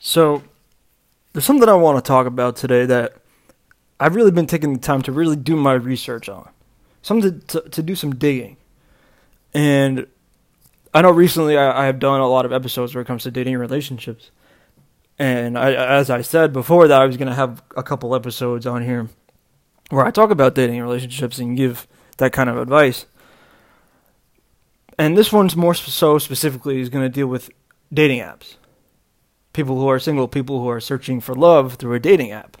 So, there's something I want to talk about today that I've really been taking the time to really do my research on. Something to, to do some digging. And I know recently I, I have done a lot of episodes where it comes to dating and relationships. And I, as I said before that, I was going to have a couple episodes on here where I talk about dating and relationships and give that kind of advice. And this one's more so specifically is going to deal with dating apps people who are single, people who are searching for love through a dating app.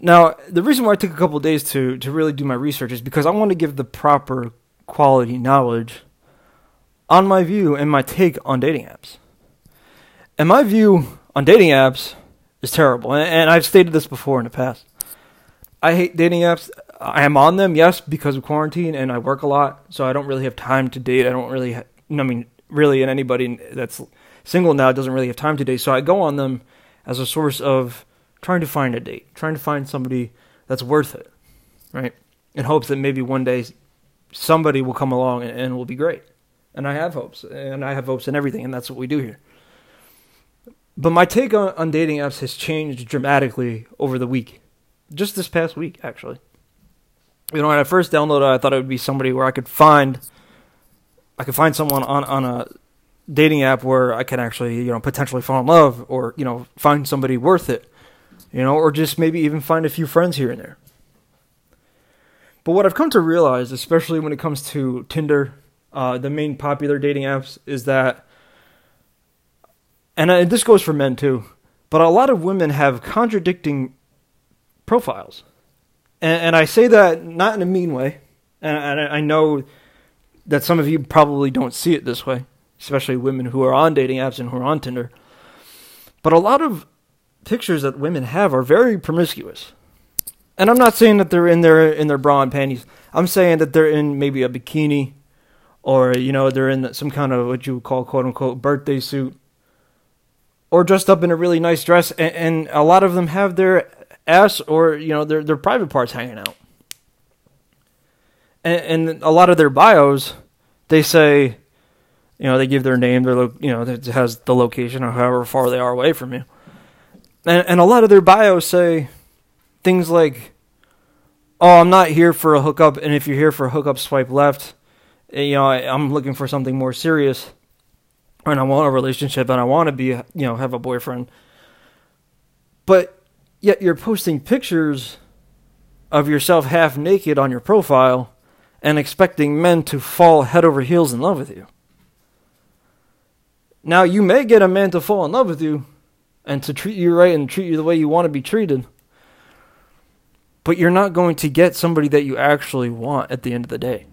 Now, the reason why I took a couple days to, to really do my research is because I want to give the proper quality knowledge on my view and my take on dating apps. And my view on dating apps is terrible. And, I've stated this before in the past. I hate dating apps. I am on them, yes, because of quarantine and I work a lot, so I don't really have time to date. I don't really, ha- I mean, really, and anybody that's single now doesn't really have time to date. So I go on them as a source of trying to find a date, trying to find somebody that's worth it, right? In hopes that maybe one day somebody will come along and, and will be great. And I have hopes, and I have hopes in everything, and that's what we do here. But my take on, on dating apps has changed dramatically over the week, just this past week, actually. You know, when I first downloaded, I thought it would be somebody where I could find, I could find someone on on a dating app where I can actually, you know, potentially fall in love or, you know, find somebody worth it, you know, or just maybe even find a few friends here and there. But what I've come to realize, especially when it comes to Tinder, uh, the main popular dating apps, is that, and, uh, this goes for men too, but a lot of women have contradicting profiles. And, and I say that not in a mean way, and I know that some of you probably don't see it this way especially women who are on dating apps and who are on Tinder. But a lot of pictures that women have are very promiscuous. And I'm not saying that they're in their in their bra and panties. I'm saying that they're in maybe a bikini or you know they're in some kind of what you would call quote unquote birthday suit or dressed up in a really nice dress and, and a lot of them have their ass or you know their their private parts hanging out. And, and a lot of their bios they say you know, they give their name, their lo- you know, it has the location or however far they are away from you. And and a lot of their bios say things like, "Oh, I'm not here for a hookup, and if you're here for a hookup, swipe left." Eh, you know, I, I'm looking for something more serious, and I want a relationship, and I want to be, you know, have a boyfriend. But yet you're posting pictures of yourself half naked on your profile and expecting men to fall head over heels in love with you. Now, you may get a man to fall in love with you and to treat you right and treat you the way you want to be treated, but you're not going to get somebody that you actually want at the end of the day.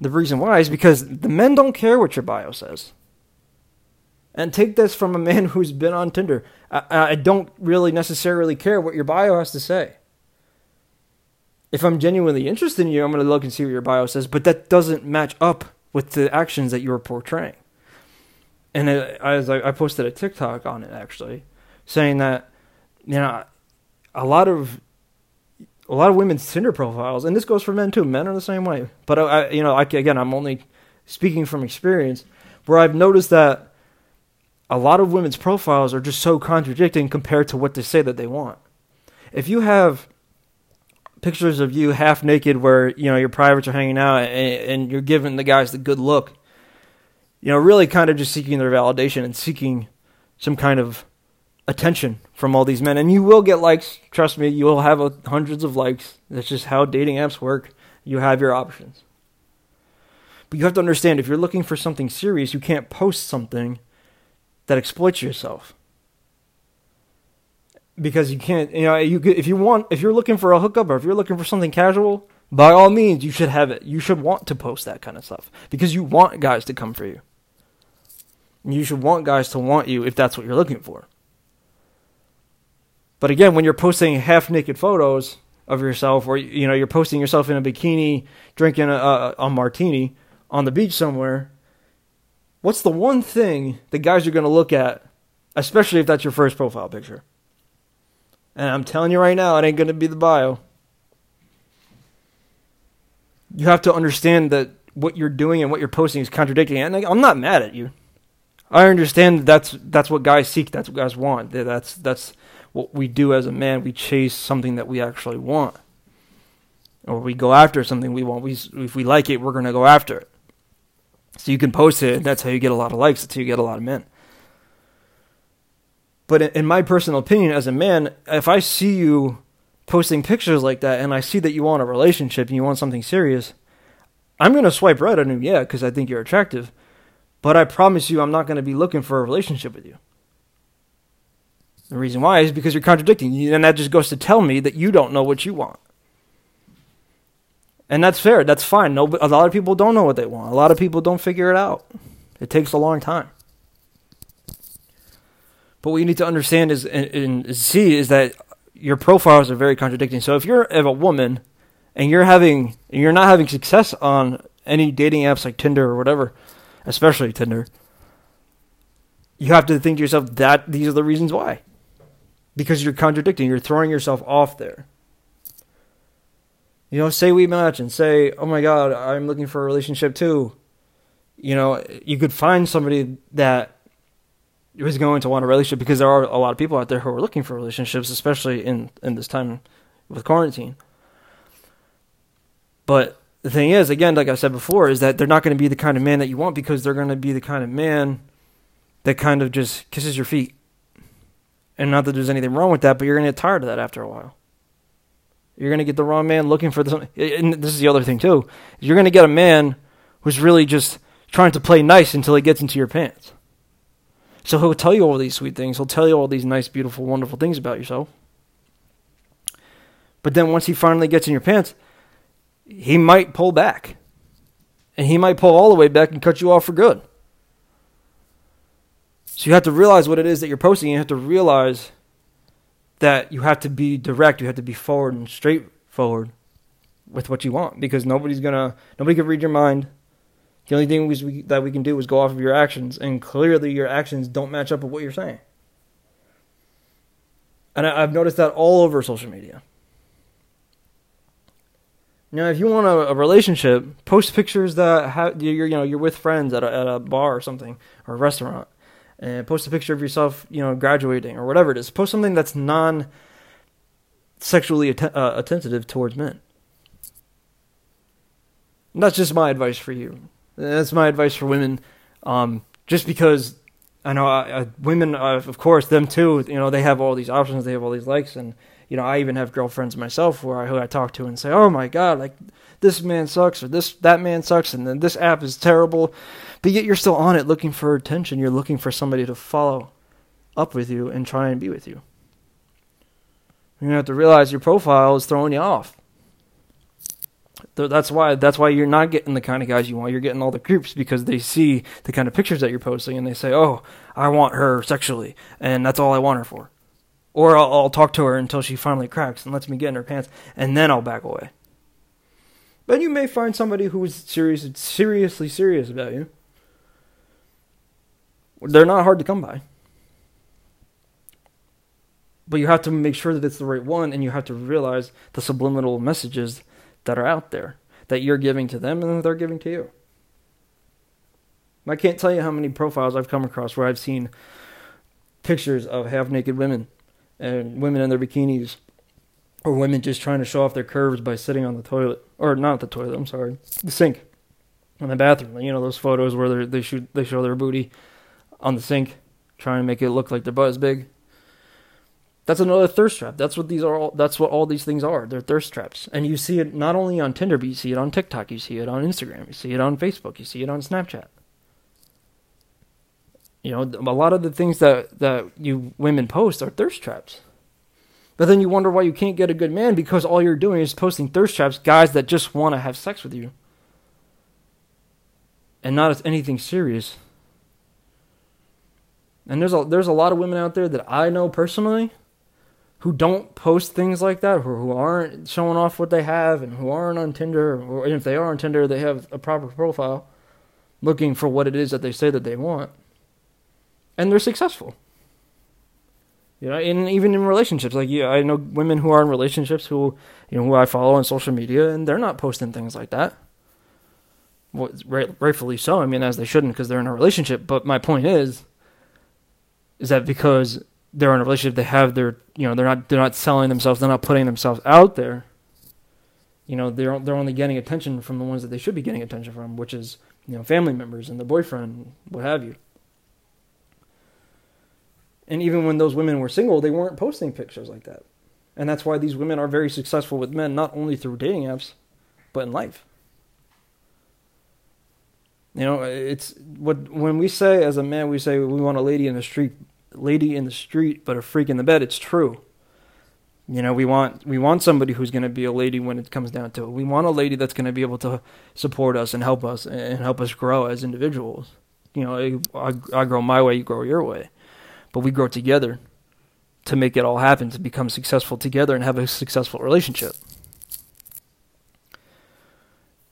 The reason why is because the men don't care what your bio says. And take this from a man who's been on Tinder. I, I don't really necessarily care what your bio has to say. If I'm genuinely interested in you, I'm going to look and see what your bio says, but that doesn't match up with the actions that you're portraying and it, I, I posted a TikTok on it actually, saying that you know a lot of a lot of women's Tinder profiles, and this goes for men too. Men are the same way. But I, you know, I, again, I'm only speaking from experience, where I've noticed that a lot of women's profiles are just so contradicting compared to what they say that they want. If you have pictures of you half naked, where you know your privates are hanging out, and, and you're giving the guys the good look, you know, really kind of just seeking their validation and seeking some kind of attention from all these men. And you will get likes. Trust me, you will have a, hundreds of likes. That's just how dating apps work. You have your options. But you have to understand if you're looking for something serious, you can't post something that exploits yourself. Because you can't, you know, you if you want, if you're looking for a hookup or if you're looking for something casual, by all means, you should have it. You should want to post that kind of stuff because you want guys to come for you. You should want guys to want you if that's what you're looking for. But again, when you're posting half naked photos of yourself, or you know you're posting yourself in a bikini, drinking a, a, martini on the beach somewhere, what's the one thing the guys are going to look at, especially if that's your first profile picture? And I'm telling you right now, it ain't going to be the bio. You have to understand that what you're doing and what you're posting is contradicting. And I'm not mad at you. I understand that that's that's what guys seek. That's what guys want. That's that's what we do as a man. We chase something that we actually want, or we go after something we want. We if we like it, we're gonna go after it. So you can post it. That's how you get a lot of likes. That's how you get a lot of men. But in my personal opinion, as a man, if I see you posting pictures like that and I see that you want a relationship and you want something serious, I'm to swipe right on you, yeah, because I think you're attractive. But I promise you, I'm not going to be looking for a relationship with you. The reason why is because you're contradicting, and that just goes to tell me that you don't know what you want. And that's fair. That's fine. No, a lot of people don't know what they want. A lot of people don't figure it out. It takes a long time. But what you need to understand is and, and see is that your profiles are very contradicting. So if you're a woman and you're having you're not having success on any dating apps like Tinder or whatever, especially Tinder, you have to think to yourself that these are the reasons why. Because you're contradicting, you're throwing yourself off there. You know, say we match and say, "Oh my god, I'm looking for a relationship too." You know, you could find somebody that is going to want a relationship because there are a lot of people out there who are looking for relationships, especially in in this time with quarantine. But the thing is, again, like I said before, is that they're not going to be the kind of man that you want because they're going to be the kind of man that kind of just kisses your feet. And not that there's anything wrong with that, but you're going to get tired of that after a while. You're going to get the wrong man looking for this. And this is the other thing, too. You're going to get a man who's really just trying to play nice until he gets into your pants. So he'll tell you all these sweet things. He'll tell you all these nice, beautiful, wonderful things about yourself. But then once he finally gets in your pants, he might pull back. And he might pull all the way back and cut you off for good. So you have to realize what it is that you're posting. You have to realize that you have to be direct. You have to be forward and straightforward with what you want because nobody's gonna nobody can read your mind. The only thing we, that we can do is go off of your actions, and clearly your actions don't match up with what you're saying. And I, have noticed that all over social media. Now, if you want a, a relationship, post pictures that have, you're you know you're with friends at a, at a bar or something or a restaurant, and post a picture of yourself, you know, graduating or whatever it is. Post something that's non sexually att- uh, attentive towards men. And that's just my advice for you. That's my advice for women. Um, just because I know uh, uh women, uh, of course, them too. You know, they have all these options, they have all these likes, and you know, I even have girlfriends myself where I, who I talk to and say, "Oh my God, like this man sucks," or "This that man sucks," and then this app is terrible. But yet you're still on it, looking for attention. You're looking for somebody to follow up with you and try and be with you. You have to realize your profile is throwing you off that's why that's why you're not getting the kind of guys you want. You're getting all the creeps because they see the kind of pictures that you're posting and they say, "Oh, I want her sexually, and that's all I want her for." Or I'll, I'll talk to her until she finally cracks and lets me get in her pants, and then I'll back away. But you may find somebody who is serious, seriously serious about you. They're not hard to come by. But you have to make sure that it's the right one, and you have to realize the subliminal messages that are out there that you're giving to them and that they're giving to you. I can't tell you how many profiles I've come across where I've seen pictures of half naked women and women in their bikinis or women just trying to show off their curves by sitting on the toilet or not the toilet, I'm sorry, the sink in the bathroom. You know those photos where they shoot they show their booty on the sink trying to make it look like their butt is big. That's another thirst trap. That's what these are. All, that's what all these things are. They're thirst traps, and you see it not only on Tinder, but you see it on TikTok. You see it on Instagram. You see it on Facebook. You see it on Snapchat. You know, a lot of the things that that you women post are thirst traps. But then you wonder why you can't get a good man because all you're doing is posting thirst traps, guys that just want to have sex with you, and not as anything serious. And there's a there's a lot of women out there that I know personally who don't post things like that, or who aren't showing off what they have, and who aren't on Tinder, or if they are on Tinder, they have a proper profile, looking for what it is that they say that they want, and they're successful. You know, and even in relationships, like yeah, I know women who are in relationships who, you know, who I follow on social media, and they're not posting things like that. well, right, rightfully so. I mean, as they shouldn't because they're in a relationship. But my point is, is that because they're in a relationship, they have their, you know, they're not they're not selling themselves, they're not putting themselves out there. You know, they're they're only getting attention from the ones that they should be getting attention from, which is you know family members and the boyfriend, what have you. And even when those women were single, they weren't posting pictures like that. And that's why these women are very successful with men, not only through dating apps, but in life. You know, it's what when we say as a man, we say we want a lady in the street, lady in the street, but a freak in the bed. It's true. You know, we want we want somebody who's going to be a lady when it comes down to it. We want a lady that's going to be able to support us and help us and help us grow as individuals. You know, I, I grow my way, you grow your way, but we grow together to make it all happen, to become successful together and have a successful relationship.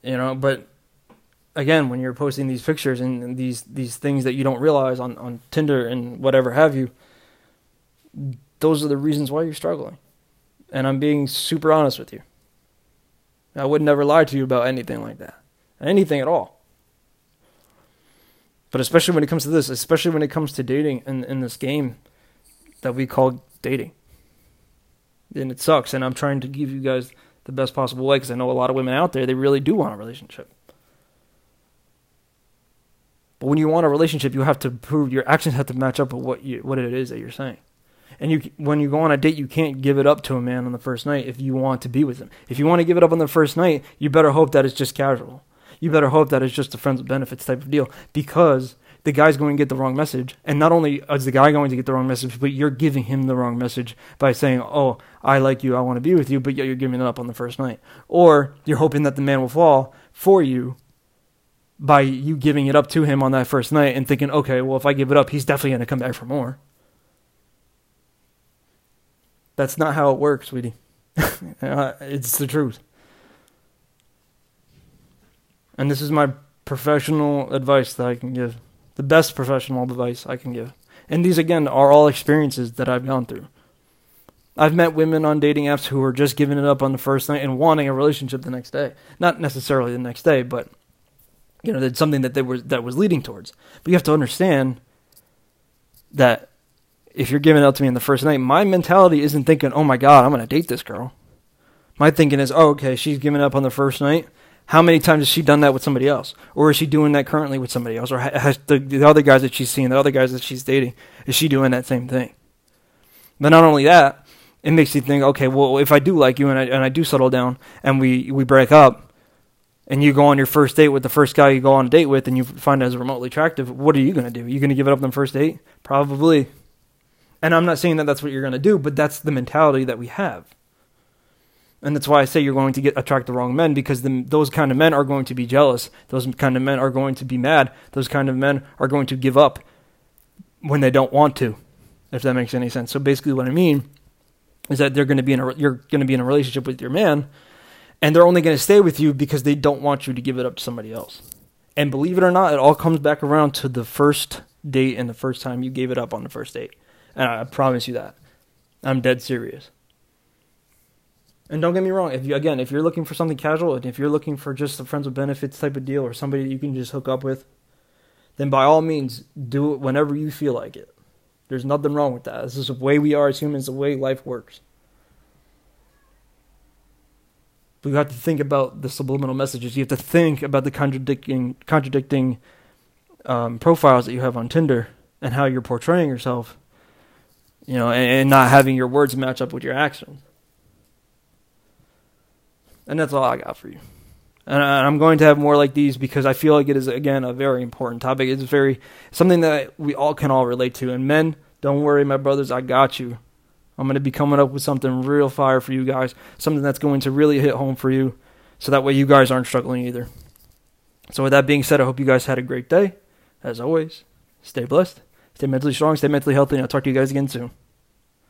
You know, but again, when you're posting these pictures and these these things that you don't realize on on Tinder and whatever have you, those are the reasons why you're struggling. And I'm being super honest with you. I would never lie to you about anything like that, anything at all. But especially when it comes to this, especially when it comes to dating in in this game that we call dating, and it sucks. And I'm trying to give you guys the best possible way because I know a lot of women out there they really do want a relationship but when you want a relationship, you have to prove your actions have to match up with what you what it is that you're saying. And you when you go on a date, you can't give it up to a man on the first night if you want to be with him. If you want to give it up on the first night, you better hope that it's just casual. You better hope that it's just a friends with benefits type of deal because the guy's going to get the wrong message. And not only is the guy going to get the wrong message, but you're giving him the wrong message by saying, Oh, I like you, I want to be with you, but yet you're giving it up on the first night. Or you're hoping that the man will fall for you by you giving it up to him on that first night and thinking, okay, well, if I give it up, he's definitely going to come back for more. That's not how it works, sweetie. Uh, it's the truth. And this is my professional advice that I can give. The best professional advice I can give. And these, again, are all experiences that I've gone through. I've met women on dating apps who are just giving it up on the first night and wanting a relationship the next day. Not necessarily the next day, but you know, that's something that they were that was leading towards. But you have to understand that if you're giving it out to me in the first night, my mentality isn't thinking, "Oh my God, I'm going to date this girl." My thinking is, "Oh, okay, she's giving up on the first night. How many times has she done that with somebody else, or is she doing that currently with somebody else, or has the, the other guys that she's seeing, the other guys that she's dating, is she doing that same thing?" But not only that, it makes you think, "Okay, well, if I do like you and I and I do settle down and we we break up." and you go on your first date with the first guy you go on a date with and you find as remotely attractive, what are you going to do? You going to give it up on the first date? Probably. And I'm not saying that that's what you're going to do, but that's the mentality that we have. And that's why I say you're going to get attract the wrong men because the, those kind of men are going to be jealous. Those kind of men are going to be mad. Those kind of men are going to give up when they don't want to, if that makes any sense. So basically, what I mean is that they're going to be in a, you're going to be in a relationship with your man, and they're only going to stay with you because they don't want you to give it up to somebody else. And believe it or not, it all comes back around to the first date and the first time you gave it up on the first date. And I promise you that. I'm dead serious. And don't get me wrong, if you again, if you're looking for something casual and if you're looking for just a friends with benefits type of deal or somebody that you can just hook up with, then by all means do it whenever you feel like it. There's nothing wrong with that. This is the way we are as humans, the way life works. But you have to think about the subliminal messages. You have to think about the contradicting contradicting um, profiles that you have on Tinder and how you're portraying yourself. You know, and, and not having your words match up with your actions. And that's all I got for you. And uh, I'm going to have more like these because I feel like it is again a very important topic. It's very something that we all can all relate to. And men, don't worry, my brothers, I got you. I'm going to be coming up with something real fire for you guys, something that's going to really hit home for you, so that way you guys aren't struggling either. So, with that being said, I hope you guys had a great day. As always, stay blessed, stay mentally strong, stay mentally healthy, and I'll talk to you guys again soon.